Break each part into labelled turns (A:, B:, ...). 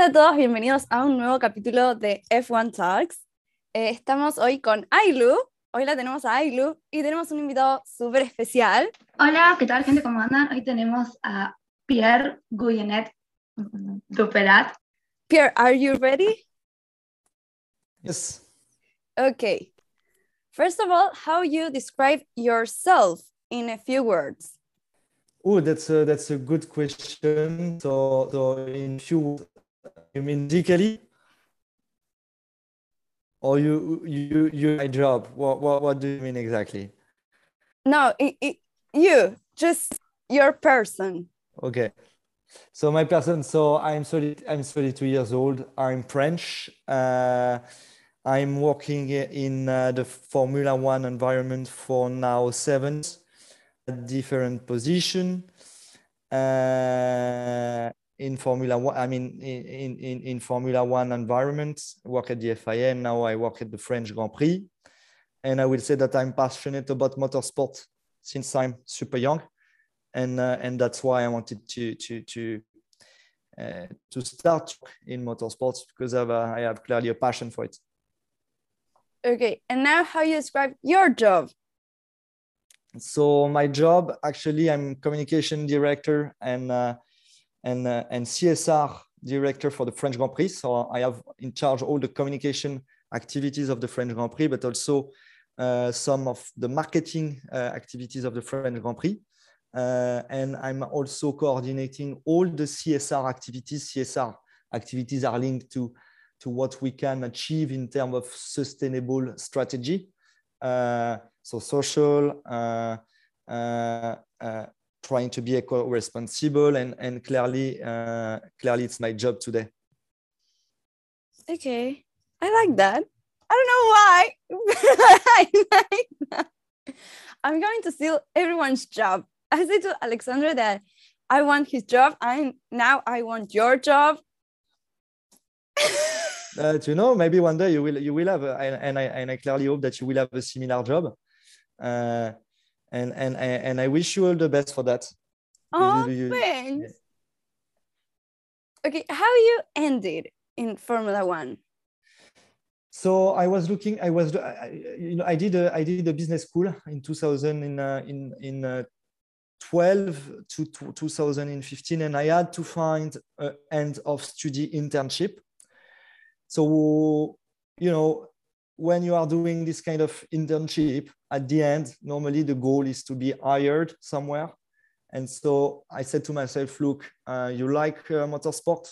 A: Hola a todos, bienvenidos a un nuevo capítulo de F1 Talks. Eh, estamos hoy con Ailu. Hoy la tenemos a Ailu y tenemos un invitado súper especial.
B: Hola, ¿qué tal, gente? ¿Cómo andan? Hoy tenemos a Pierre Guyenet Duperat.
A: Pierre, are you ready?
C: Yes.
A: Okay. First of all, how you describe yourself in a few words?
C: Oh, that's a, that's a good question. So, so in few, you mean musically, or you you you my job? What what what do you mean exactly?
A: No, it, it, you just your person.
C: Okay. So my person. So I'm 30, I'm 32 years old. I'm French. Uh, I'm working in uh, the Formula One environment for now seven different position uh, in Formula One. I mean, in, in, in Formula One environment, work at the FIA. Now I work at the French Grand Prix. And I will say that I'm passionate about motorsport since I'm super young. And, uh, and that's why I wanted to, to, to, uh, to start in motorsports because I have, a, I have clearly a passion for it.
A: Okay, and now how you describe your job?
C: So my job, actually, I'm communication director and uh, and uh, and CSR director for the French Grand Prix. So I have in charge all the communication activities of the French Grand Prix, but also uh, some of the marketing uh, activities of the French Grand Prix. Uh, and I'm also coordinating all the CSR activities. CSR activities are linked to to what we can achieve in terms of sustainable strategy. Uh, so social, uh, uh, trying to be eco-responsible, and and clearly, uh, clearly, it's my job today.
A: Okay, I like that. I don't know why, I like that. I'm going to steal everyone's job. I said to Alexandra that I want his job, and now I want your job.
C: but you know, maybe one day you will you will have, a, and, and I and I clearly hope that you will have a similar job. Uh, and and and I wish you all the best for that.
A: Oh, you, thanks. Yeah. Okay, how you ended in Formula One?
C: So I was looking. I was, I, you know, I did a I did a business school in 2000 in uh, in in uh, 12 to 2015, and I had to find an end of study internship so, you know, when you are doing this kind of internship, at the end, normally the goal is to be hired somewhere. And so I said to myself, look, uh, you like uh, motorsport?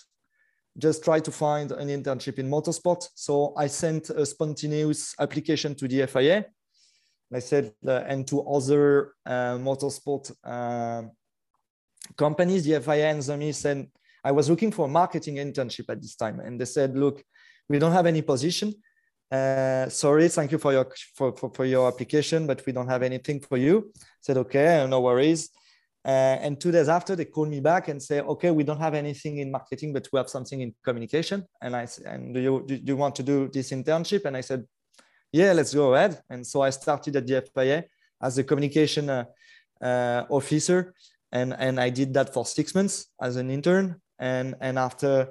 C: Just try to find an internship in motorsport. So I sent a spontaneous application to the FIA. I said, uh, and to other uh, motorsport uh, companies, the FIA and me said, I was looking for a marketing internship at this time. And they said, look, we don't have any position. Uh, sorry, thank you for your for, for, for, your application, but we don't have anything for you. I said, okay, no worries. Uh, and two days after, they called me back and say, okay, we don't have anything in marketing, but we have something in communication. And I said, and do you do you want to do this internship? And I said, yeah, let's go ahead. And so I started at the FIA as a communication uh, uh, officer, and and I did that for six months as an intern. And and after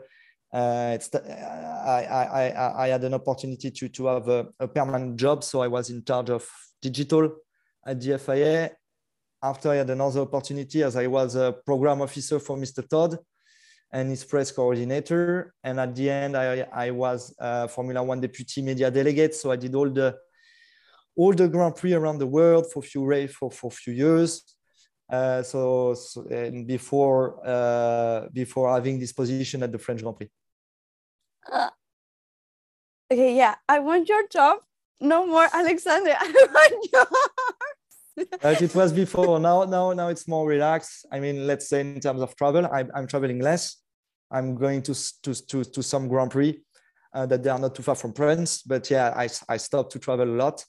C: uh, it's the, I, I, I, had an opportunity to, to have a, a, permanent job. So I was in charge of digital at the FIA. After I had another opportunity as I was a program officer for Mr. Todt and his press coordinator. And at the end, I, I was Formula One deputy media delegate. So I did all the all the Grand Prix around the world for few for for few years. Uh, so, so before uh, before having this position at the French Grand Prix.
A: Uh, okay, yeah, I want your job. No more, Alexander. I want yours.
C: but it was before. Now, now, now it's more relaxed. I mean, let's say in terms of travel, I'm, I'm traveling less. I'm going to to to, to some Grand Prix uh, that they are not too far from France. But yeah, I I stopped to travel a lot,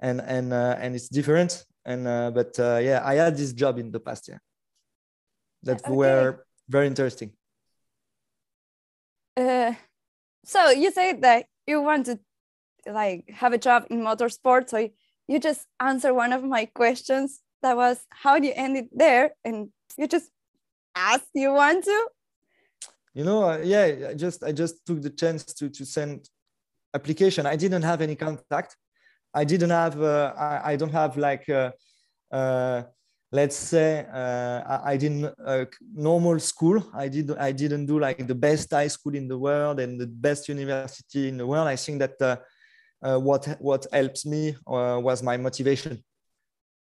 C: and and uh, and it's different and uh, but uh, yeah i had this job in the past year that okay. were very interesting
A: uh, so you said that you want to like have a job in motorsport so you just answer one of my questions that was how do you end it there and you just ask you want to
C: you know, uh, yeah, I just I just took the chance to to send application. I didn't have any contact. I didn't have. Uh, I, I don't have like. Uh, uh, let's say uh, I, I, didn't uh, normal school. I did. I didn't do like the best high school in the world and the best university in the world. I think that uh, what what helps me was my motivation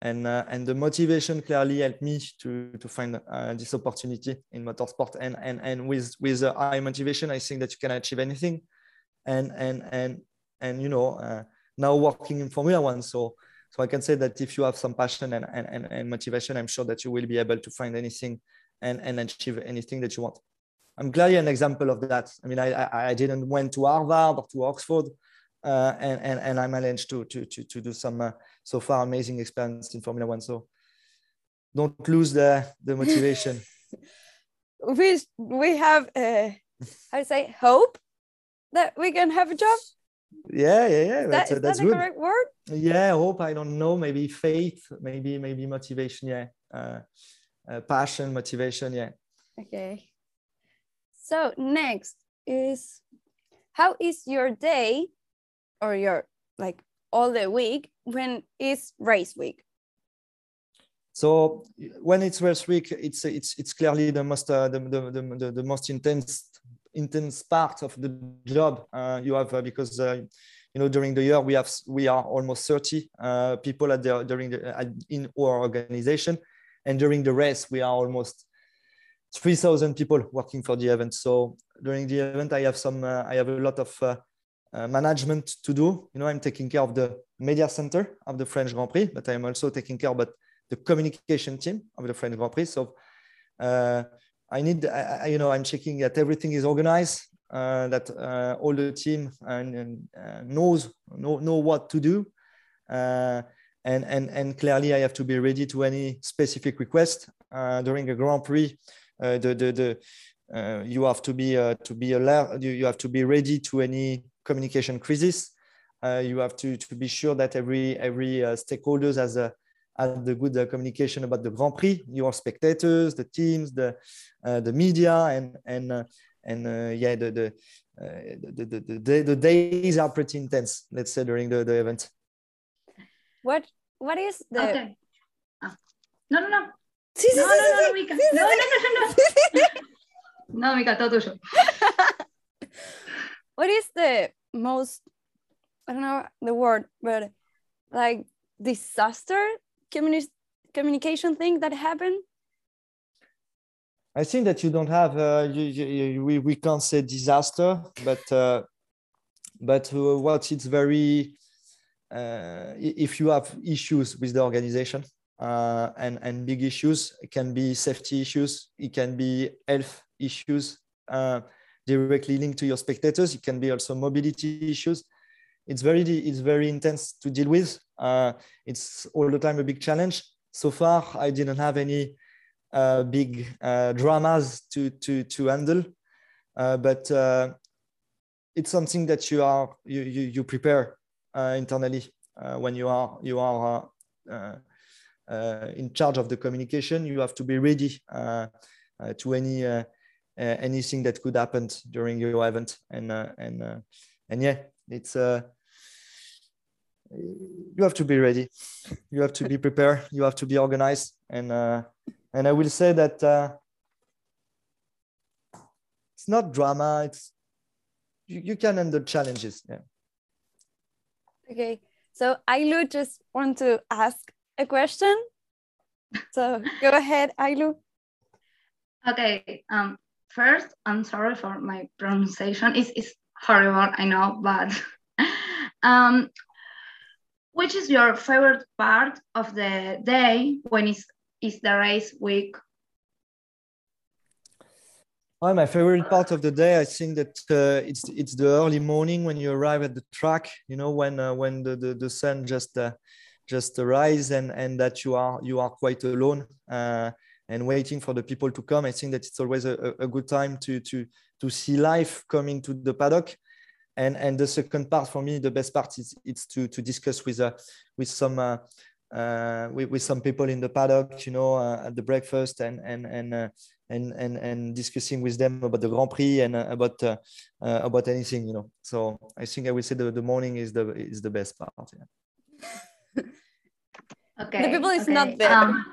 C: and uh, and the motivation clearly helped me to to find uh, this opportunity in motorsport and and and with with uh, high motivation i think that you can achieve anything and and and and you know uh, now working in formula one so so i can say that if you have some passion and and, and motivation i'm sure that you will be able to find anything and and achieve anything that you want i'm clearly an example of that i mean i i, I didn't went to harvard or to oxford uh, and, and, and I managed to, to, to, to do some uh, so far amazing experience in Formula One. So don't lose the, the motivation.
A: we, we have, uh, to say, hope that we can have a job.
C: Yeah, yeah, yeah.
A: That, that's, uh, that's that good. correct word?
C: Yeah, hope. I don't know. Maybe faith, maybe, maybe motivation. Yeah. Uh, uh, passion, motivation. Yeah.
A: Okay. So next is how is your day or your like all the week when it's race week?
C: So when it's race week, it's it's it's clearly the most uh, the, the, the, the most intense intense part of the job uh, you have uh, because uh, you know during the year we have we are almost 30 uh, people at the during the uh, in our organization and during the race we are almost 3000 people working for the event so during the event i have some i have a lot of uh, management to do. You know, I'm taking care of the media center of the French Grand Prix, but I'm also taking care about the communication team of the French Grand Prix. So uh, I need, I, you know, I'm checking that everything is organized, uh, that uh, all the team and, uh, knows know, know what to do. and, and, and clearly I have to be ready to any specific request during a Grand Prix. the, the, the, you have to be to be alert. You, you have to be ready to any communication crisis. Uh, you have to, to be sure that every every uh, stakeholders has a has the good uh, communication about the Grand Prix, your spectators, the teams, the uh, the media, and and uh, and uh, yeah, the the, the, the, the, the, the days are pretty intense. Let's say during the, the event.
A: What what is the?
B: Okay. Ah. No no no. Sí, sí, no, sí, no, no, no, Mika. no, no, no, no, no. no, Mika, todo tuyo.
A: what is the most I don't know the word, but like disaster communi- communication thing that happened?
C: I think that you don't have uh, you, you, we, we can't say disaster, but uh, but uh, what it's very uh, if you have issues with the organization uh, and and big issues, it can be safety issues, it can be health issues. Uh, directly linked to your spectators. It can be also mobility issues. It's very, it's very intense to deal with. Uh, it's all the time a big challenge. So far, I didn't have any uh, big uh, dramas to, to, to handle, uh, but uh, it's something that you are, you, you, you prepare uh, internally when you are, you are in charge of the communication. You have to be ready to any uh, anything that could happen during your event and and and yeah it's uh you have to be ready. You have to be prepared. You have to be organized. And uh, and i will say that uh, it's not drama. It's you, you can handle challenges. Yeah.
A: Okay. So ailu just want to ask a question. So go ahead ailu.
B: Okay um first, I'm sorry for my pronunciation. It's, it's horrible, I know, but um, which is your favorite part of the day when it's, it's the race week?
C: Well, my favorite part of the day, I think that uh, it's it's the early morning when you arrive at the track. You know, when uh, when the, the, the sun just uh, just rise and and that you are you are quite alone. Uh, and waiting for the people to come. I think that it's always a, a good time to, to, to see life coming to the paddock. And, and the second part for me, the best part is it's to, to discuss with, uh, with some uh, uh, with, with some people in the paddock, you know, uh, at the breakfast and and and uh, and and and discussing with them about the Grand Prix and uh, about uh, uh, about anything, you know. So I think I will say the, the morning is the is the best part. Yeah.
B: Okay.
A: The people is
B: okay.
A: not there.
B: Um,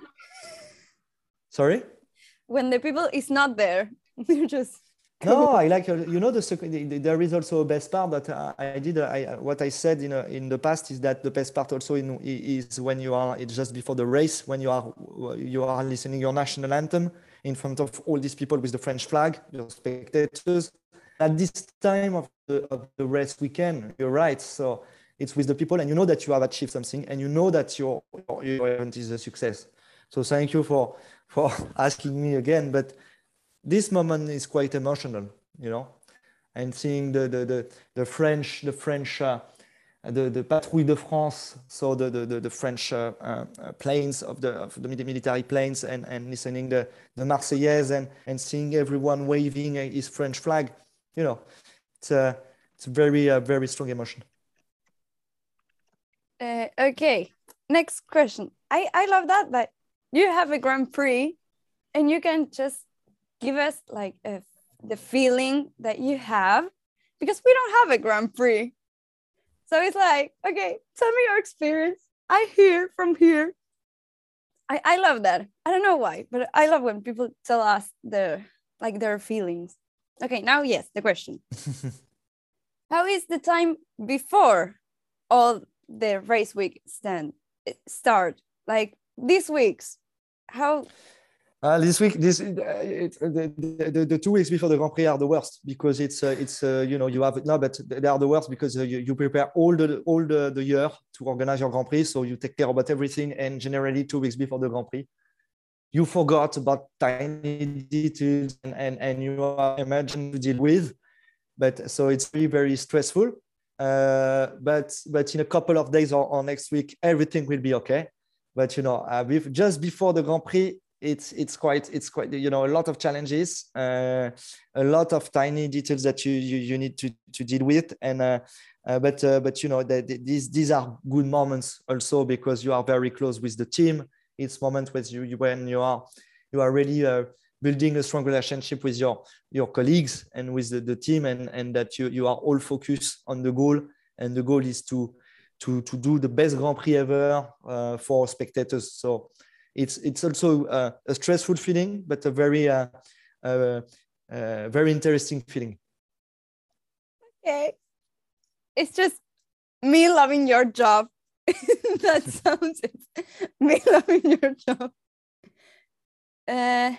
C: Sorry.
A: when the people is not there, they're just
C: no, I like you know the, second, the, the- there is also a best part that I did. I what I said in uh, in the past is that the best part also in, is when you are it's just before the race when you are you are listening your national anthem in front of all these people with the French flag, your spectators. At this time of the of the race weekend, you're right. So it's with the people, and you know that you have achieved something, and you know that your your, your event is a success. So thank you for for asking me again, but this moment is quite emotional, you know, and seeing the the the, the French the French uh, the the patrouille de France, so the the the, French uh, uh, uh, planes of the of the military planes, and and listening the the Marseillaise and and seeing everyone waving uh, his French flag, you know, it's a it's a very uh, very strong emotion.
A: Uh, okay, next question. I, I love that that you have a Grand Prix and you can just give us like a, the feeling that you have because we don't have a Grand Prix. So it's like, okay, tell me your experience. I hear from here. I, I love that. I don't know why, but I love when people tell us their like their feelings. Okay, now yes, the question. How is the time before all the race week stand eh, start? Like these weeks, how?
C: Uh, this week, this uh, it, the, the, the two weeks before the Grand Prix are the worst because it's uh, it's uh, you know you have no, but they are the worst because uh, you, you prepare all the all the, the year to organize your Grand Prix, so you take care about everything, and generally two weeks before the Grand Prix, you forgot about tiny details and and, and you are emerging to deal with, but so it's very very stressful. Uh, but but in a couple of days or, or next week, everything will be okay. But you know, uh, just before the Grand Prix, it's it's quite it's quite you know a lot of challenges uh, a lot of tiny details that you you, you need to to deal with. And uh, uh, but uh, but you know that these these are good moments also because you are very close with the team. It's moment with you when you are you are really uh, building a strong relationship with your your colleagues and with the, the team and and that you you are all focused on the goal. And the goal is to to to do the best grand prix ever uh, for spectators. So it's it's also uh, a stressful feeling, but a very uh, uh, uh, very interesting feeling.
A: Okay, it's just me loving your job. that sounds it. Me loving your job. Uh,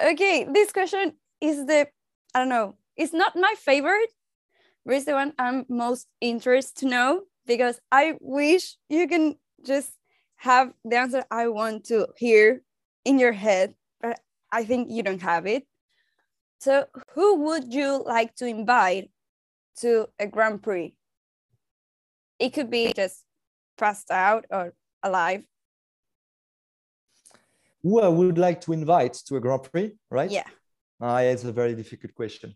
A: okay, this question is the I don't know. It's not my favorite, but it's the one I'm most interested to know because I wish you can just have the answer I want to hear in your head, but I think you don't have it. So, who would you like to invite to a Grand Prix? It could be just passed out or alive.
C: Who I would like to invite to a Grand Prix, right?
A: Yeah.
C: Ah, it's a very difficult question.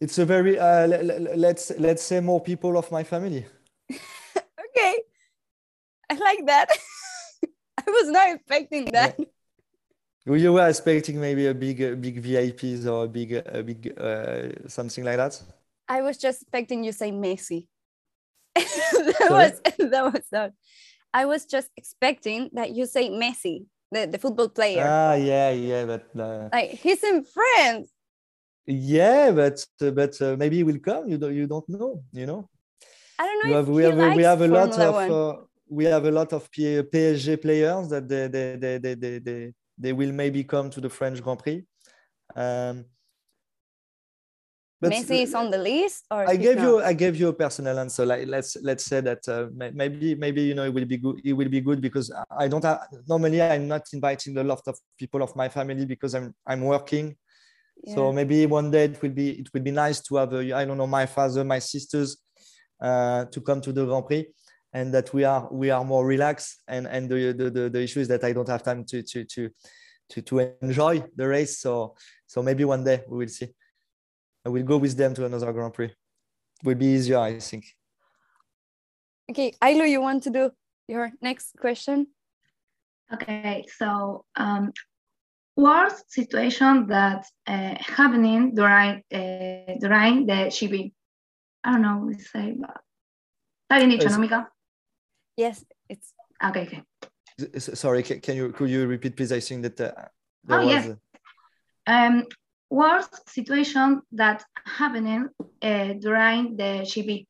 C: It's a very uh, le- le- let's let's say more people of my family.
A: I like that. I was not expecting that.
C: You were expecting maybe a big uh, big VIPs or a big a big uh, something like that.
A: I was just expecting you say Messi. that
C: Sorry?
A: was that was that. I was just expecting that you say Messi, the, the football player.
C: Ah, yeah, yeah, but uh,
A: like he's in France.
C: yeah, but uh, but uh, maybe he will come. You don't you don't know. You know.
A: I don't know
C: have, we have we have a lot of uh, we have a lot of PSG players that they they, they, they, they, they, they will maybe come to the French Grand Prix. Um, but
A: Messi is on the list, or
C: I gave you? I gave you a personal answer. Like let's let's say that uh, maybe maybe you know it will be good. It will be good because I don't have normally I'm not inviting a lot of people of my family because I'm I'm working. So maybe one day it will be it will be nice to have I don't know my father, my sisters uh, to come to the Grand Prix, and that we are we are more relaxed. And and the the, the, the issue is that I don't have time to to to to to enjoy the race. So so maybe one day we will see. I will go with them to another Grand Prix. Will be easier, I think.
A: Okay, Ailu, you want to do your next question?
B: Okay, so um, worst situation that uh, happening during uh, during the GP. I don't know what to say, but ¿Está
A: Yes, it's
B: Okay, okay.
C: Sorry, ca- can you could you repeat, please? I think that uh, there
B: Oh,
C: was.
B: yes. Um, worst situation that happening uh, during the GP.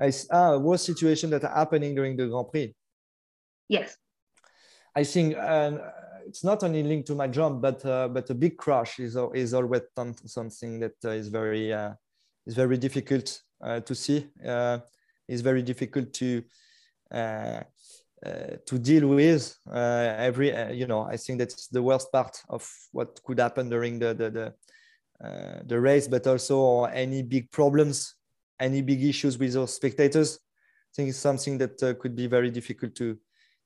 C: I, ah, worst situation that are happening during the Grand Prix.
B: Yes.
C: I think uh, it's not only linked to my job, but uh, but a big crash is is always something that uh, is very uh, is very difficult uh, to see. Is very difficult to uh, uh, to deal with. Uh, every uh, you know, I think that's the worst part of what could happen during the the the, uh, the race, but also any big problems, any big issues with those spectators. I think it's something that uh, could be very difficult to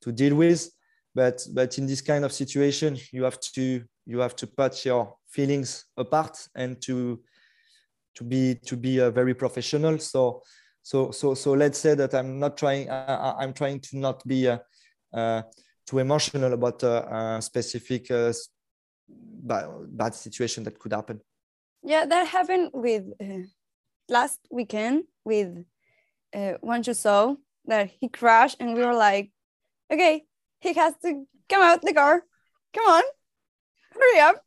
C: to deal with but but in this kind of situation you have to you have to put your feelings apart and to to be to be very professional so so so so let's say that i'm not trying uh, i'm trying to not be uh, uh, too emotional about a, a specific uh, bad, bad situation that could happen
A: yeah, that happened with last weekend with uh, one you saw that he crashed and we were like, okay, he has to come out the car. Come on, hurry up.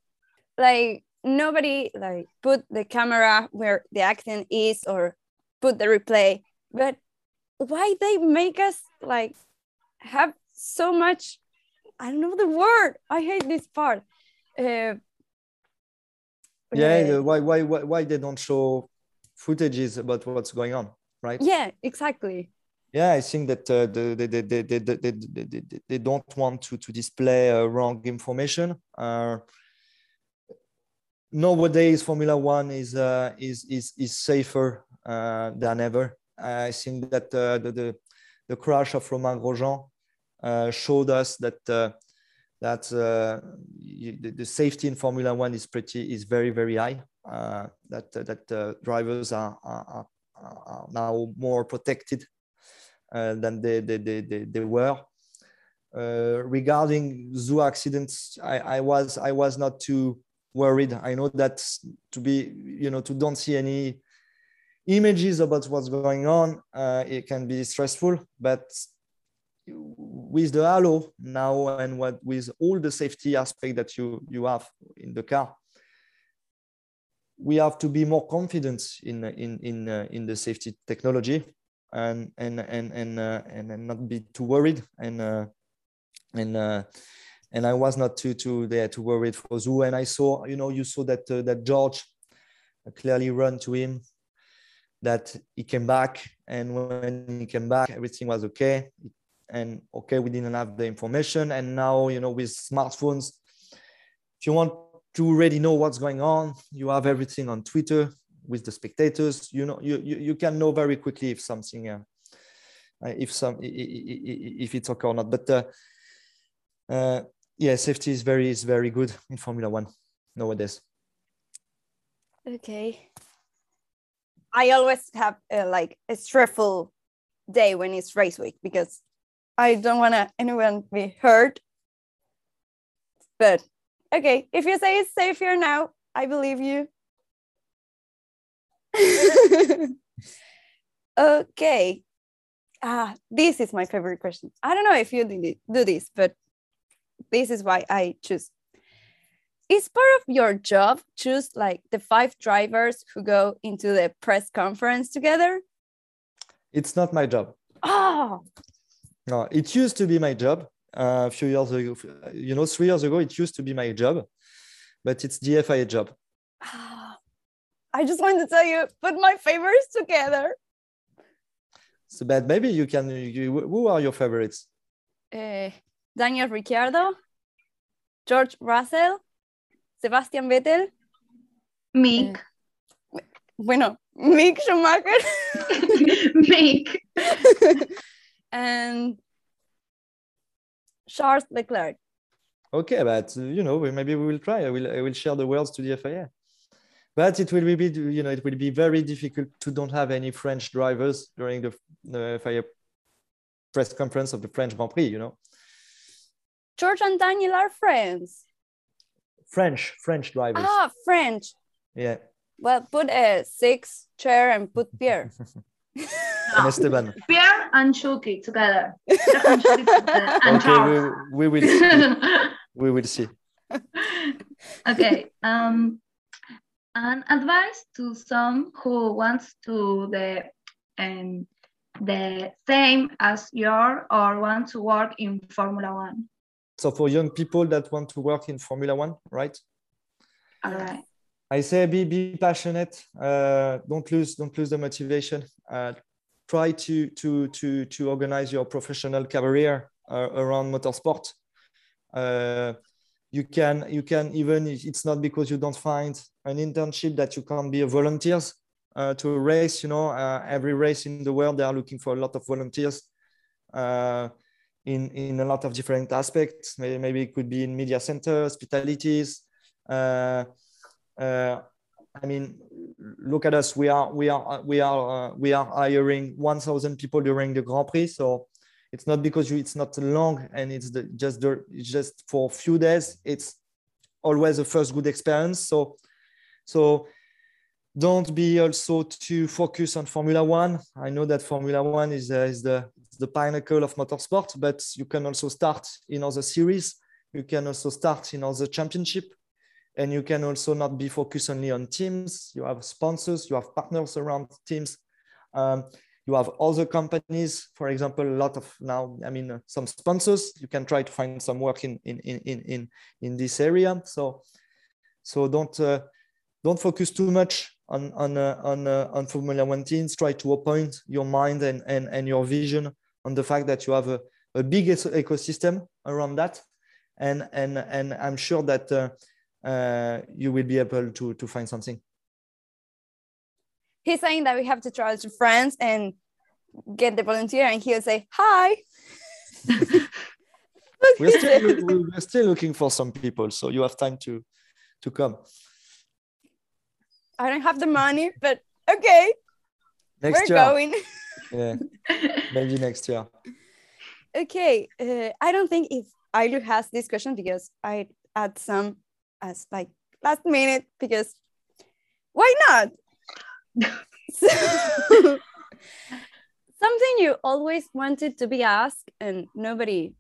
A: Like nobody like put the camera where the accident is or put the replay but why they make us like have so much i don't know the word i hate this part uh,
C: yeah
A: uh,
C: why, why why why they don't show footages about what's going on right?
A: Yeah exactly.
C: Yeah i think that uh, they, they, they, they, they, they, they don't want to to display uh, wrong information uh, nowadays formula one is uh, is is is safer than ever i think that uh, the, the the crash of romain grosjean uh, showed us that uh, that uh, you- the, the safety in formula one is pretty is very very high uh, that that uh, drivers are, are, are now more protected uh, than they, they, they, they, they were. Uh, regarding Zhou accidents, I, I was I was not too worried. I know that to be you know to don't see any images about what's going on, uh, it can be stressful. But with the halo now and what with all the safety aspect that you you have in the car, we have to be more confident in in in uh, in the safety technology and and and and uh, and, not be too worried and uh, and uh, and I was not too too there too worried for Zhou and I saw you know you saw that uh, that George clearly run to him that he came back and when he came back everything was okay. And okay we didn't have the information. And now you know with smartphones if you want to already know what's going on you have everything on twitter with the spectators. You know you you, you can know very quickly if something uh, uh, if some if it's okay or not. But uh, uh, yeah safety is very is very good in formula one nowadays.
A: Okay. I always have uh, like a stressful day when it's race week because I don't want to anyone be hurt. But okay, if you say it's safe here now, I believe you. okay. Ah, this is my favorite question. I don't know if you did do this, but this is why I choose is part of your job choose like the five drivers who go into the press conference together?
C: It's not my job.
A: Oh.
C: No it used to be my job uh, a few years ago you know three years ago it used to be my job but it's the fia job.
A: I just wanted to tell you put my favorites together.
C: So but maybe you can you, who are your favorites?
A: Uh, daniel ricciardo george russell sebastian vettel
B: Mick.
A: Eh, bueno mick schumacher
B: Mick.
A: and charles leclerc
C: Okay, but you know, maybe we will try. I will, I will share the words to the FIA. But it will be, you know, it will be very difficult to don't have any French drivers during the, the FIA press conference of the French Grand Prix. You know,
A: george and daniel are friends
C: French, French drivers.
A: Ah, French.
C: Yeah.
A: Well, put a six chair and put Pierre.
C: And Esteban.
B: Pierre and Chucky together. And together. And
C: Okay, we, we will see. We will see.
B: okay. Um, an advice to some who wants to the um, the same as your or want to work in Formula One.
C: So for young people that want to work in Formula One, right?
B: All right.
C: I say be be passionate. Uh, don't lose don't lose the motivation. Uh, try to to to to organize your professional career uh, around motorsport. Uh, you can you can even it's not because you don't find an internship that you can't be a volunteers uh, to a race. You know, uh, every race in the world they are looking for a lot of volunteers. In, in a lot of different aspects. Maybe, maybe it could be in media center, hospitalities, uh, uh, I mean, look at us. We are we are we are uh, we are hiring 1,000 people during the Grand Prix. So it's not because you, it's not long and it's the, just the, just for a few days. It's always a first good experience. So so don't be also too focused on Formula One. I know that Formula One is uh, is the the pinnacle of motorsport, but you can also start in other series. You can also start in other championship. And you can also not be focused only on teams. You have sponsors you have partners around teams. Um, you have other companies for example a lot of now i mean uh, some sponsors. You can try to find some work in in in in in, this area. So so don't uh, don't focus too much on on uh, on uh, on formula one teams try to appoint your mind and and, and your vision on the fact that you have a, a big ecosystem around that and and and i'm sure that uh, uh, you will be able to to find something.
A: He's saying that we have to travel to France and get the volunteer, and he'll say hi.
C: we're still we're still looking for some people, so you have time to to come.
A: I don't have the money, but okay,
C: Next
A: we're
C: year,
A: going.
C: yeah, maybe next year.
A: okay, uh, I don't think if Ailu has this question because I add some as like last minute because why not? So, something you always wanted to be asked and nobody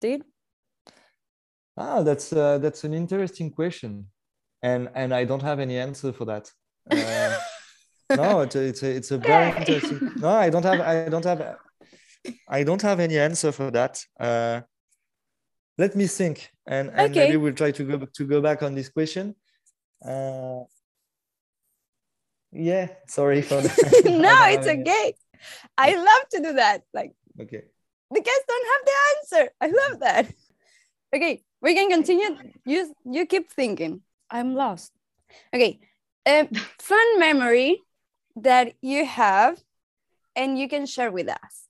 A: did.
C: Ah, that's uh, that's an interesting question, and and I don't have any answer for that. Uh, no, it's a, it's a, it's a very interesting. No, I don't have I don't have I don't have any answer for that. Uh, let me think, and, and
A: Okay.
C: maybe we'll try to go to go back on this question. Uh, yeah, sorry for that.
A: No, it's okay. I love to do that. Like
C: Okay.
A: the guys don't have the answer. I love that. Okay, we can continue. You you keep thinking. I'm lost. Okay, a fun memory that you have and you can share with us.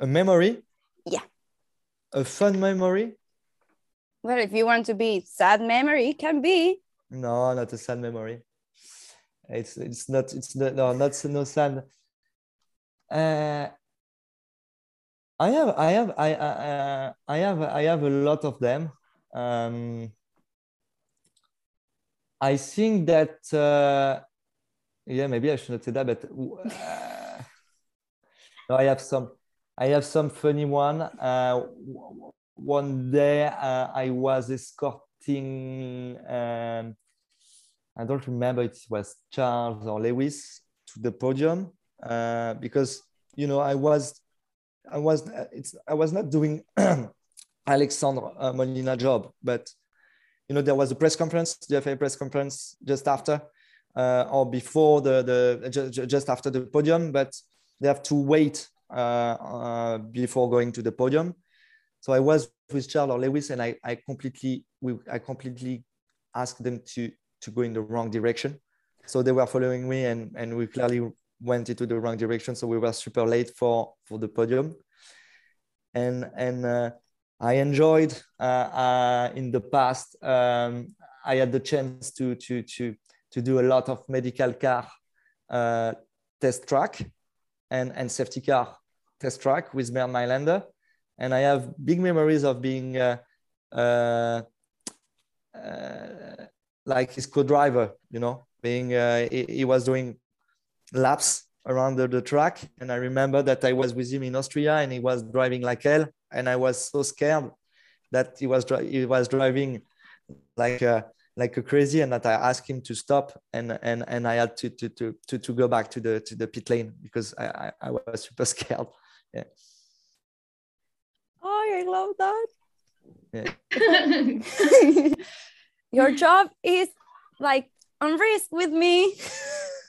C: A memory.
A: Yeah.
C: A fun memory.
A: Well, if you want to be sad memory, it can be.
C: No, not a sad memory. It's it's not it's not, no not no sad. Uh, I have I have I uh, I have I have a lot of them. Um, I think that uh, yeah maybe I should not say that, but uh, no, I have some I have some funny one. Uh, one day uh, I was escorting. Um, I don't remember it was Charles or Lewis to the podium uh, because you know I was I was it's I was not doing Alexandre uh, Molina job, but you know there was a press conference, the FIA press conference just after uh, or before the the ju- just after the podium, but they have to wait uh, uh, before going to the podium. So I was with Charles or Lewis, and I, I completely we, I completely asked them to to go in the wrong direction. So they were following me, and and we clearly went into the wrong direction. So we were super late for for the podium, and and uh, I enjoyed uh, uh, in the past. Um, I had the chance to to to to do a lot of medical car uh, test track and and safety car test track with Bernd Mayländer and I have big memories of being like his co-driver, you know, being he, he, was doing laps around the, the, track, and I remember that I was with him in Austria, and he was driving like hell, and I was so scared that he was he was driving like a, like a crazy, and that I asked him to stop, and and and I had to to to to, to go back to the to the pit lane because I I, I was super scared. Yeah.
A: Oh, I love that. Yeah. Your job is like on risk with me.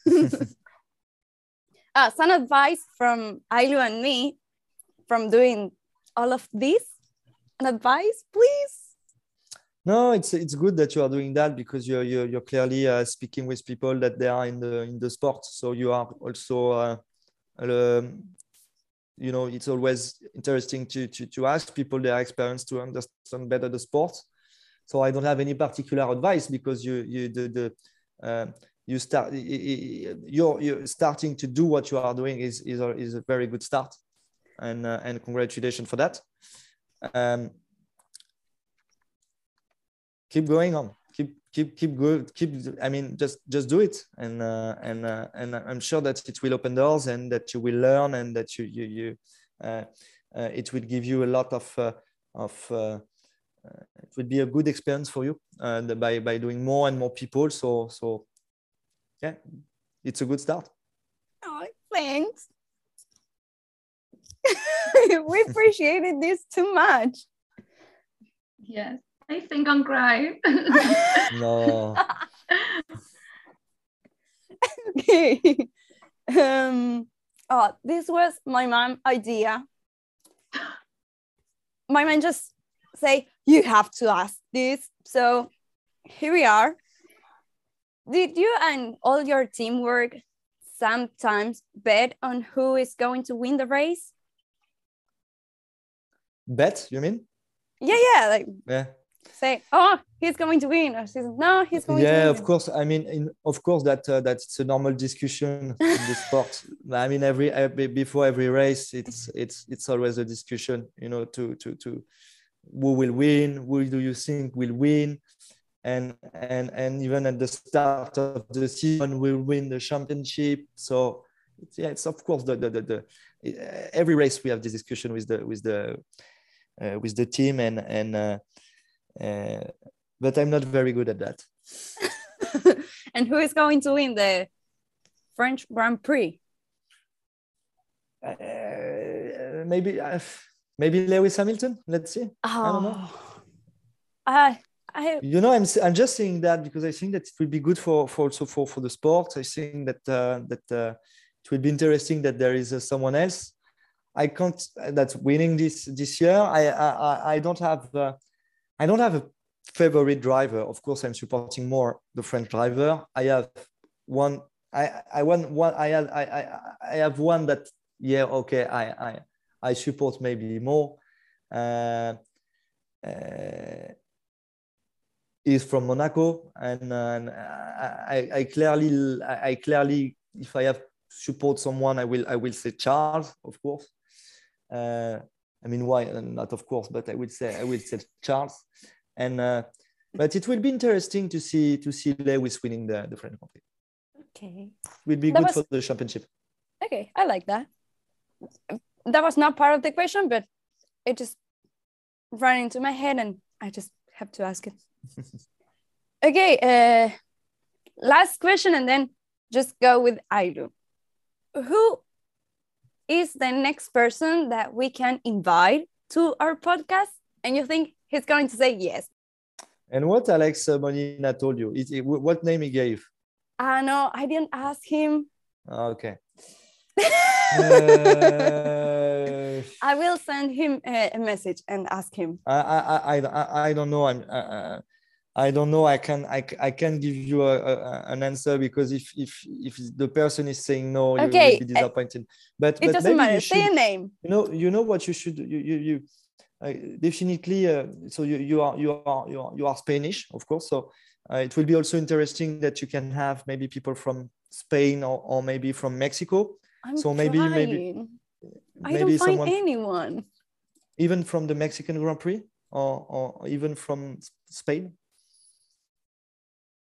A: uh, some advice from Ailu and me from doing all of this. An advice, please.
C: No, it's it's good that you are doing that because you're you're, you're clearly uh, speaking with people that they are in the in the sport. So you are also, uh, um, you know, it's always interesting to, to to ask people their experience to understand better the sport. So I don't have any particular advice because you you the the uh, you start you're you're starting to do what you are doing is is a, is a very good start, and uh, and congratulations for that. Um, keep going on. Keep keep keep good. Keep. I mean, just just do it, and uh, and uh, and I'm sure that it will open doors, and that you will learn, and that you you you. Uh, uh it will give you a lot of uh, of uh, it would be a good experience for you by by doing more and more people. So so yeah, it's a good start.
A: Oh, thanks. we appreciated this too much.
B: Yes, I think I'm crying.
C: no.
A: okay. Um, oh, this was my mom idea. My mom just say, you have to ask this. So here we are. Did you and all your teamwork sometimes bet on who is going to win the race?
C: Bet, you mean?
A: Yeah, yeah. Like
C: yeah.
A: Say, oh, he's going to win, or says, no, he's going
C: yeah,
A: to win.
C: of course. I mean, in, of course, that uh, that's a normal discussion in the sport. I mean, every, every before every race, it's it's it's always a discussion. You know, to to to who will win, who do you think will win, and and and even at the start of the season will win the championship. So it's, yeah, it's of course the the, the, the every race we have this discussion with the with the uh, with the team and and uh, uh, but I'm not very good at that.
A: and who is going to win the French Grand Prix?
C: Uh, maybe. Uh, maybe Lewis Hamilton. Let's see.
A: Oh, I don't know. I, I,
C: you know, I'm I'm just saying that because I think that it will be good for for also for for the sport. I think that uh, that uh, it will be interesting that there is uh, someone else. I can't that's winning this this year. I I I don't have uh, I don't have a favorite driver. Of course, I'm supporting more the French driver. I have one. I I want one. I have I I I have one that yeah okay I I I support maybe more. Uh, uh, is from Monaco, and, and I, I, clearly, I clearly, if I have support someone, I will, I will say Charles, of course. Uh, I mean, why not? Of course, but I would say, I will say Charles, and uh, but it will be interesting to see to see Lewis winning the the French Grand Prix.
A: Okay,
C: it will be that good was... for the championship.
A: Okay, I like that that was not part of the question, but it just ran into my head and I just have to ask it. okay, uh, last question and then just go with Ailu. Who is the next person that we can invite to our podcast? And you think he's going to say yes?
C: And what Alex Molina told you? It, it, what name he gave?
A: Ah, uh, know I didn't ask him.
C: Okay.
A: I will send him a, a, message and ask him.
C: I I I, I don't know. I'm. Uh, I don't know. I can I, I can give you a, a, an answer because if if if the person is saying no, okay. you will be disappointed. But
A: it
C: but
A: doesn't matter.
C: Should,
A: Say a name.
C: You know you know what you should you you, you uh, definitely. Uh, so you you are you are you are you are Spanish, of course. So uh, it will be also interesting that you can have maybe people from Spain or, or maybe from Mexico
A: I'm so maybe trying. maybe I maybe don't find anyone.
C: Even from the Mexican Grand Prix or, or even from Spain?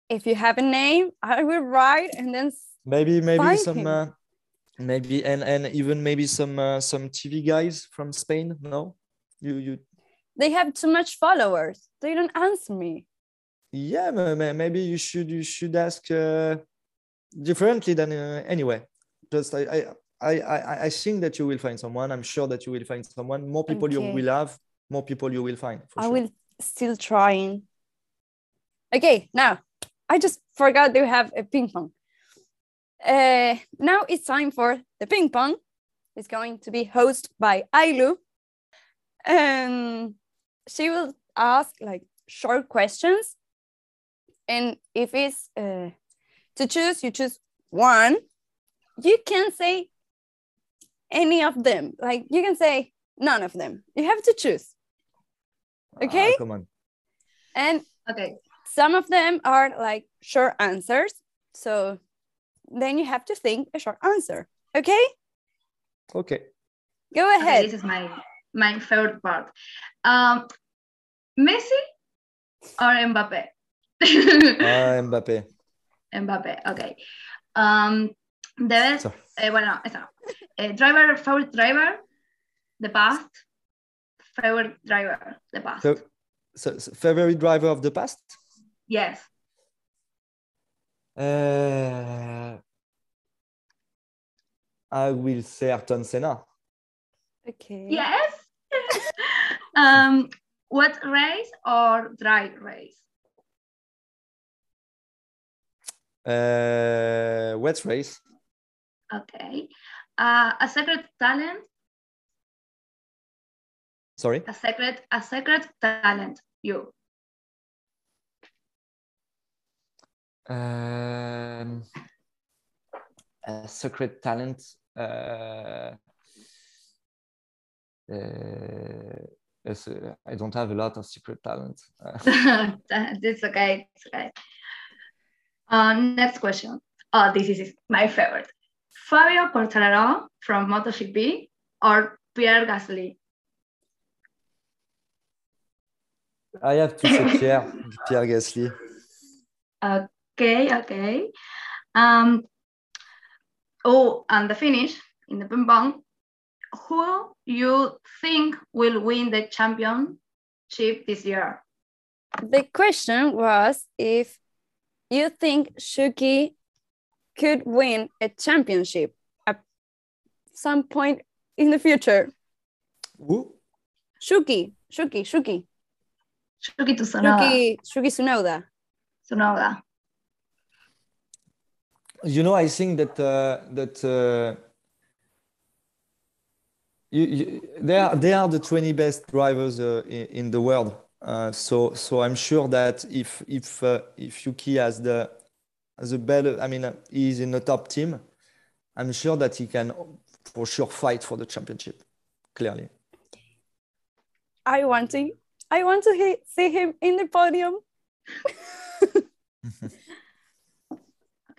A: if you have a name, I will write and then
C: maybe maybe some uh, maybe and and even maybe some uh, some TV guys from Spain. No, you you
A: they have too much followers. They don't answer me.
C: yeah ma- ma- maybe you should you should ask uh, differently than uh, anyway. Just I, I I I I think that you will find someone. I'm sure that you will find someone. More people you will have, more people you will find.
A: I
C: sure.
A: will still trying. Okay, now I just forgot to have a ping pong. Uh, now it's time for the ping pong. It's going to be hosted by Ailu. And she will ask like short questions. And if it's uh, to choose, you choose one. You can say any of them. Like you can say none of them. You have to choose.
C: Ah,
A: okay.
C: come on.
A: And
B: Okay.
A: some of them are like short answers. So then you have to think a short answer. Okay,
C: Okay.
A: go
B: Okay,
A: ahead.
B: this is my my favorite part. Um, Messi or Mbappe?
C: Ah, Mbappé.
B: Mbappe. Okay. Um, the best.
C: So,
B: Eh, bueno, esa. no. Eh, driver, favorite driver, the past. Favorite driver, the past.
C: so, so, so favorite driver of the past?
B: yes.
C: Uh, I will say Ayrton Senna.
A: Okay.
B: Yes. um, what race or dry race?
C: Uh, wet race.
B: Okay. Uh, a secret talent.
C: Sorry.
B: A secret. A secret talent. You.
C: Um, a secret talent. Uh, uh, uh, I don't have a lot of secret talent. Uh,
B: it's okay. It's okay. Uh, next question. Oh, this is my favorite. Fabio Quartararo from MotoGP or Pierre Gasly?
C: I have to say Pierre, Pierre Gasly.
B: Okay, okay. Um, oh, and the finish in the ping pong. Who you think will win the championship this year?
A: The question was if you think Shuki could win a championship at some point in the future.
C: Who?
A: Shuki, Shuki, Shuki,
B: Shuki Tsunoda.
A: Shuki, Shuki Tsunoda.
B: Tsunoda.
C: You know, I think that uh, that uh, you, you, they are they are the 20 best drivers uh, in, in the world. Uh, so so I'm sure that if if uh, if Yuki has the has a better, I mean, he's in the top team. I'm sure that he can for sure fight for the championship. Clearly.
A: I want to, I want to see him in the podium.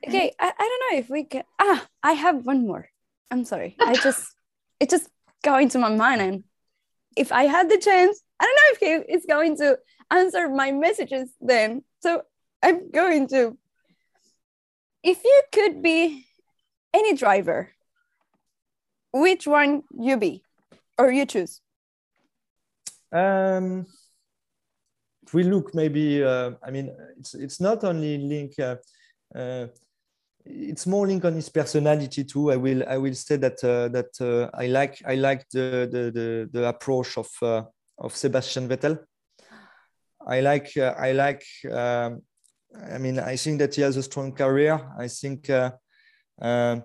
A: okay, I, I don't know if we can. Ah, I have one more. I'm sorry. I just, it just go into my mind. And if I had the chance, I don't know if he is going to answer my messages then. So I'm going to. If you could be any driver, which one you be or you choose?
C: Um, if we look, maybe uh, I mean, it's it's not only link. Uh, uh, it's more link on his personality too. I will I will say that uh, that uh, I like I like the the the, the approach of uh, of Sebastian Vettel. I like uh, I like. Um, I mean, I think that he has a strong career. I think uh, um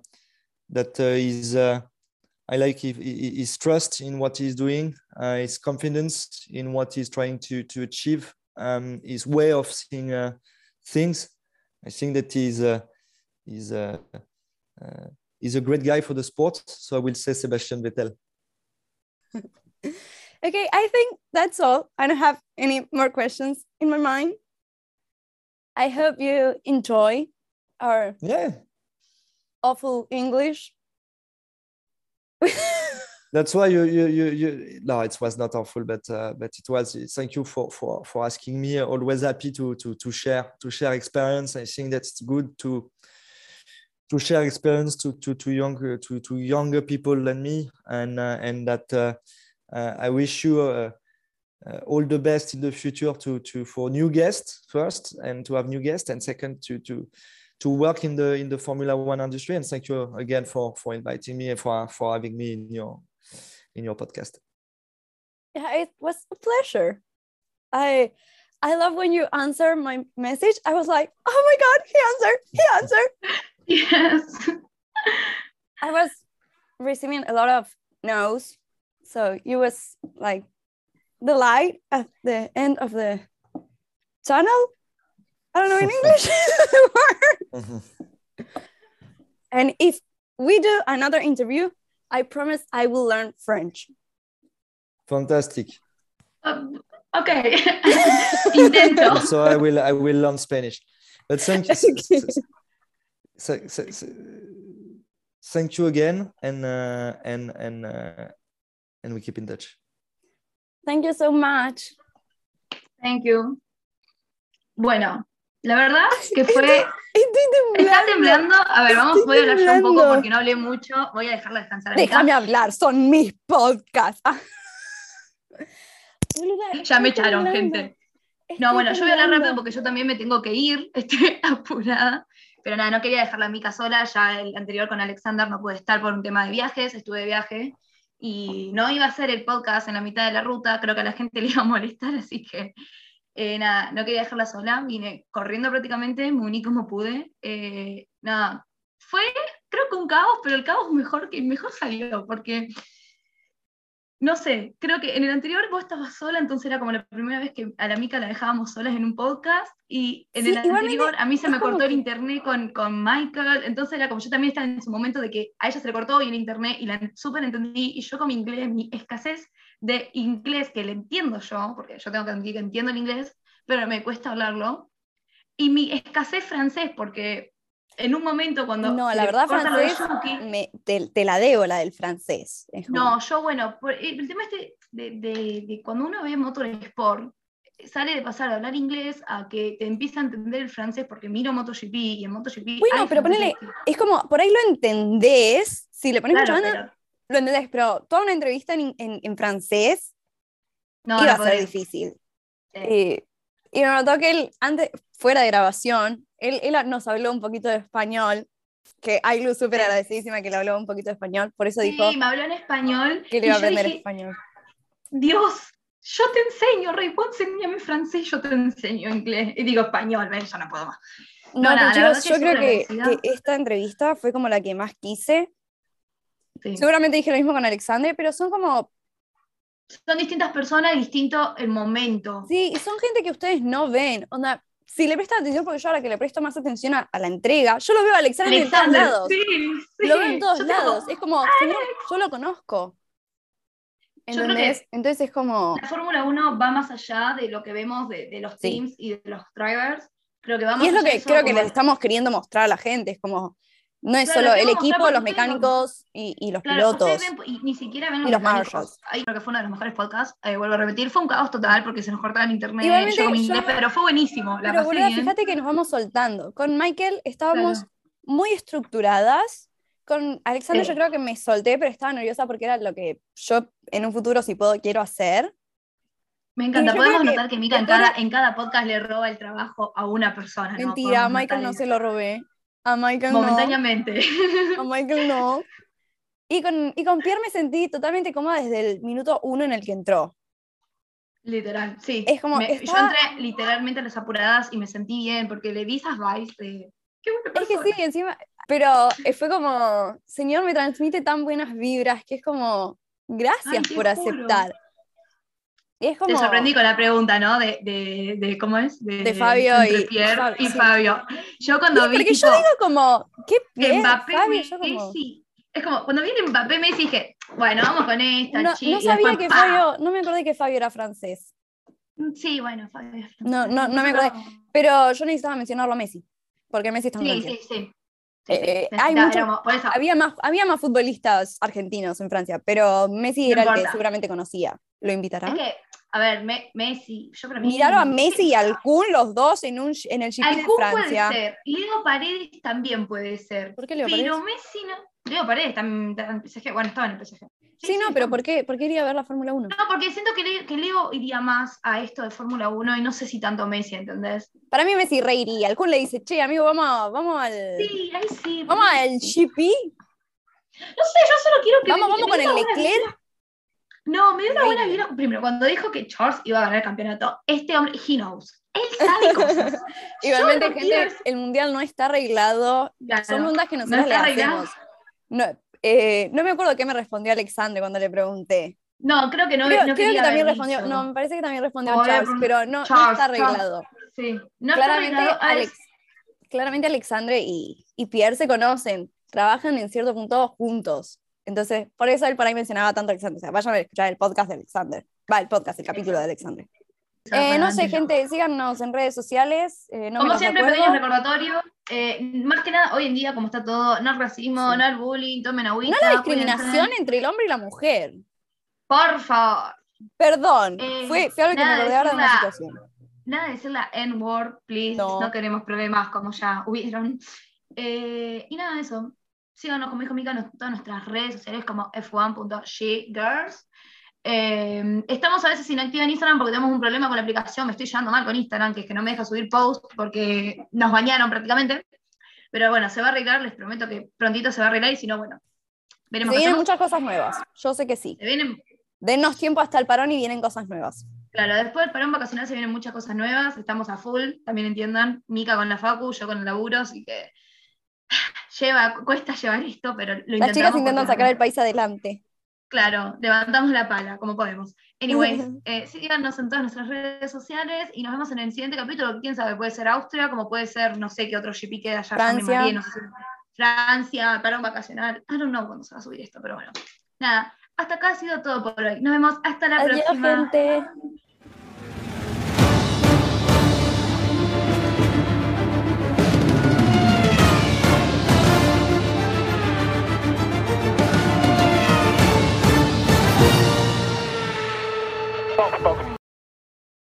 C: that uh, he's. Uh, I like his, trust in what he's doing, uh, his confidence in what he's trying to to achieve, um, his way of seeing uh, things. I think that he's uh, he's uh, uh, he's a great guy for the sport. So I will say Sebastian Vettel.
A: Okay, I think that's all. I don't have any more questions in my mind. I hope you enjoy our
C: Yeah,
A: awful English.
C: that's why you you you, you no it was not awful but uh, but it was thank you for for for asking me. Always happy to to to share to share experience. I think that's good to to share experience to to to younger to to younger people than me. And uh, and that uh, uh i wish you uh, all the best in the future to to for new guests first and to have new guests and second to to to work in the in the formula one industry and thank you again for for inviting me and for for having me in your in your podcast.
A: Yeah, it was a pleasure. I I love when you answer my message. I was like, oh my god, he answered, he answered.
B: yes.
A: I was receiving a lot of no's. So it was like the light at the end of the tunnel. I don't know in English. mm-hmm. And if we do another interview, I promise I will learn French.
C: Fantastic.
B: Um, okay. Intento.
C: so I will I will learn Spanish. But thank you. so, so, so, thank you again and uh, and and uh, and we keep in touch.
A: Thank you so much.
B: Thank you. Bueno, la verdad que fue
A: Estoy temblando.
B: Está temblando. A ver, vamos, voy a hablar yo un poco porque no hablé mucho. Voy a dejarla descansar. A
A: Déjame hablar, son mis podcasts. Ah.
B: ya me echaron, gente. no, bueno, yo voy a hablar rápido porque yo también me tengo que ir. Estoy apurada. Pero nada, no quería dejarla a Mica sola. Ya el anterior con Alexander no pude estar por un tema de viajes. Estuve de viaje y no iba a hacer el podcast en la mitad de la ruta. Creo que a la gente le iba a molestar, así que eh, nada, no quería dejarla sola, vine corriendo prácticamente, me uní como pude. Eh, nada, fue creo que un caos, pero el caos mejor, que mejor salió, porque no sé, creo que en el anterior vos estabas sola, entonces era como la primera vez que a la Mica la dejábamos solas en un podcast, y en el anterior a mí se me cortó el internet con, con, Michael, entonces era como yo también estaba en su momento de que a ella se le cortó y el internet, y la súper entendí, y yo con mi inglés, mi escasez de inglés que le entiendo yo, porque yo tengo que admitir que entiendo el inglés, pero me cuesta hablarlo, y mi escasez francés, porque en un momento cuando...
A: No, la verdad francés, me, te, la debo la del francés.
B: No, yo bueno, el tema este de, de, cuando uno ve motorsport, sale de pasar a hablar inglés a que te empieza a entender el francés porque miro MotoGP y en MotoGP...
A: Bueno, pero ponele, es como, por ahí lo entendés, si le pones claro, lo entendés, pero toda una entrevista en, en, en francés no, iba a ser difícil. Eh, y me notó que él, antes, fuera de grabación, él, él nos habló un poquito de español, que hay luz súper agradecidísima que le habló un poquito de español, por eso dijo...
B: Sí, me habló en español.
A: Que le iba a aprender español.
B: Dios, yo te enseño, Rey, vos enséñame francés, yo te enseño inglés. Y digo español, ¿ven? ya no puedo más.
A: No, no nada, yo creo que, que, esta entrevista fue como la que más quise, Seguramente dije lo mismo con Alexandre, pero son como...
B: Son distintas personas, distinto el momento.
A: Sí, y son gente que ustedes no ven. Onda, si le prestan atención, porque yo ahora que le presto más atención a, la entrega, yo lo veo a Alexander, en todos lados.
B: Sí, sí.
A: Lo veo en todos lados. Es como, yo lo conozco. Entonces, entonces es como...
B: La Fórmula 1 va más allá de lo que vemos de, de los teams y de los drivers. Creo que va
A: y es lo que creo que les estamos queriendo mostrar a la gente. Es como, no es solo el equipo, los mecánicos y, y, los pilotos.
B: Ven, y ni siquiera ven los, los. Ahí creo que fue uno de los mejores podcasts. Eh, vuelvo a repetir, fue un caos total porque se nos cortaba el internet. Yo inglés, pero fue buenísimo. La pero
A: pasé fíjate que nos vamos soltando. Con Michael estábamos muy estructuradas. Con Alexander yo creo que me solté, pero estaba nerviosa porque era lo que yo en un futuro, si puedo, quiero hacer.
B: Me encanta. Podemos notar que Mika en cada, en cada podcast le roba el trabajo a una persona.
A: Mentira, Michael no se lo robé. A Michael
B: Momentáneamente.
A: no. A Michael no. Y con, y con Pierre me sentí totalmente cómoda desde el minuto uno en el que entró.
B: Literal, sí.
A: Es como,
B: Yo entré literalmente a las apuradas y me sentí bien porque le vi esas vibes de... Qué buena
A: Es que sí, encima, pero fue como, Señor, me transmite tan buenas vibras que es como, gracias por aceptar.
B: Te sorprendí con la pregunta, ¿no? De, de, de ¿cómo es?
A: De, Fabio y,
B: Pierre y Fabio. Yo cuando vi.
A: Porque yo digo como, ¿qué
B: Mbappé, Fabio, yo como... Es como, cuando vi Mbappé me dije, bueno, vamos con esta
A: no,
B: chica.
A: No sabía que Fabio, no me acordé que Fabio era francés.
B: Sí, bueno, Fabio.
A: No, no, no me acordé. Pero yo necesitaba mencionarlo a Messi, porque Messi está en
B: Sí, sí, sí.
A: Eh,
B: sí,
A: hay mucho-
B: éramos-.
A: Había más, había más futbolistas argentinos en Francia, pero Messi
B: No
A: era el que seguramente conocía. ¿Lo invitará?
B: Es que, a ver, Me- Messi, yo para mí.
A: Miraron a Messi y al Kun los dos en, un, en el GP de
B: Alcún puede
A: Francia.
B: ser. Leo Paredes también puede ser.
A: ¿Por qué Leo
B: pero
A: Paredes?
B: Messi no. Leo Paredes también en PSG. Bueno, estaba en el PSG.
A: Sí, no, pero ¿por qué, ¿por qué iría a ver la Fórmula 1?
B: No, porque siento que, Le- que Leo iría más a esto de Fórmula 1 y no sé si tanto Messi, ¿entendés?
A: Para mí Messi reiría. Al Kun le dice, che, amigo, vamos, a- vamos al.
B: Sí, ahí sí.
A: Vamos al GP.
B: No sé, yo solo quiero que.
A: Vamos,
B: me-
A: vamos con el Leclerc.
B: No, me dio una buena vibra. Primero, cuando dijo que Charles iba a ganar el campeonato, este hombre, he knows. Él sabe cosas.
A: Igualmente,
B: no
A: gente,
B: quiero-
A: el mundial no está arreglado.
B: Claro,
A: Son preguntas que
B: no
A: nosotros
B: está
A: le
B: arreglado.
A: hacemos. No, eh, no me acuerdo qué me respondió Alexandre cuando le pregunté.
B: No, creo que no,
A: creo
B: no
A: creo que también respondió, no, me parece que también respondió Charles, pero no, no
B: Charles,
A: está
B: Charles.
A: arreglado.
B: Sí. No está
A: Claramente,
B: arreglado. Ah,
A: Alex, claramente Alexandre y, y Pierre se conocen, trabajan en cierto punto juntos. Entonces, por eso él por ahí mencionaba tanto a Alexandre. O sea, vayan a escuchar el podcast de Alexander. Va, el podcast, el capítulo de Alexandre. Eh, no sé, gente, síganos en redes sociales. eh, no
B: Como siempre,
A: acuerdo.
B: pequeño recordatorio. eh, más que nada, hoy en día, como está todo, no al racismo,
A: Sí.
B: no al bullying, tomen agüita.
A: No la discriminación entre el hombre y la mujer.
B: Por favor.
A: Perdón,
B: Eh,
A: fue, fue algo que me
B: nada de
A: acordé ahora de una situación.
B: Nada de decir la N-word, please.
A: No.
B: No. queremos problemas como ya hubieron. Eh, y nada de eso. Síganos, como dijo Mika, en todas nuestras redes sociales como f1.shegirls. Eh, estamos a veces inactivos en Instagram porque tenemos un problema con la aplicación. Me estoy llevando mal con Instagram, que es que no me deja subir post porque nos bañaron prácticamente. Pero bueno, se va a arreglar, les prometo que prontito se va a arreglar y si no, bueno, veremos
A: Se vienen muchas cosas nuevas. Yo sé que sí.
B: Se vienen
A: Denos tiempo hasta el parón y vienen cosas nuevas.
B: Claro, después del parón vacacional se vienen muchas cosas nuevas, estamos a full, también entiendan, Mica con la facu, yo con el laburo, así que lleva, cuesta llevar esto, pero lo intentamos.
A: Las chicas intentan sacar el país adelante.
B: Claro, levantamos la pala, como podemos. Anyways, eh, síganos en todas nuestras redes sociales y nos vemos en el siguiente capítulo, quién sabe, puede ser Austria, como puede ser, no sé qué otro GP queda allá,
A: Francia.
B: mareé, no sé Francia, parón vacacional, I don't know cuándo se va a subir esto, pero bueno. Nada, hasta acá ha sido todo por hoy. Nos vemos hasta la
A: Adiós,
B: próxima.
A: gente. Foxtrot.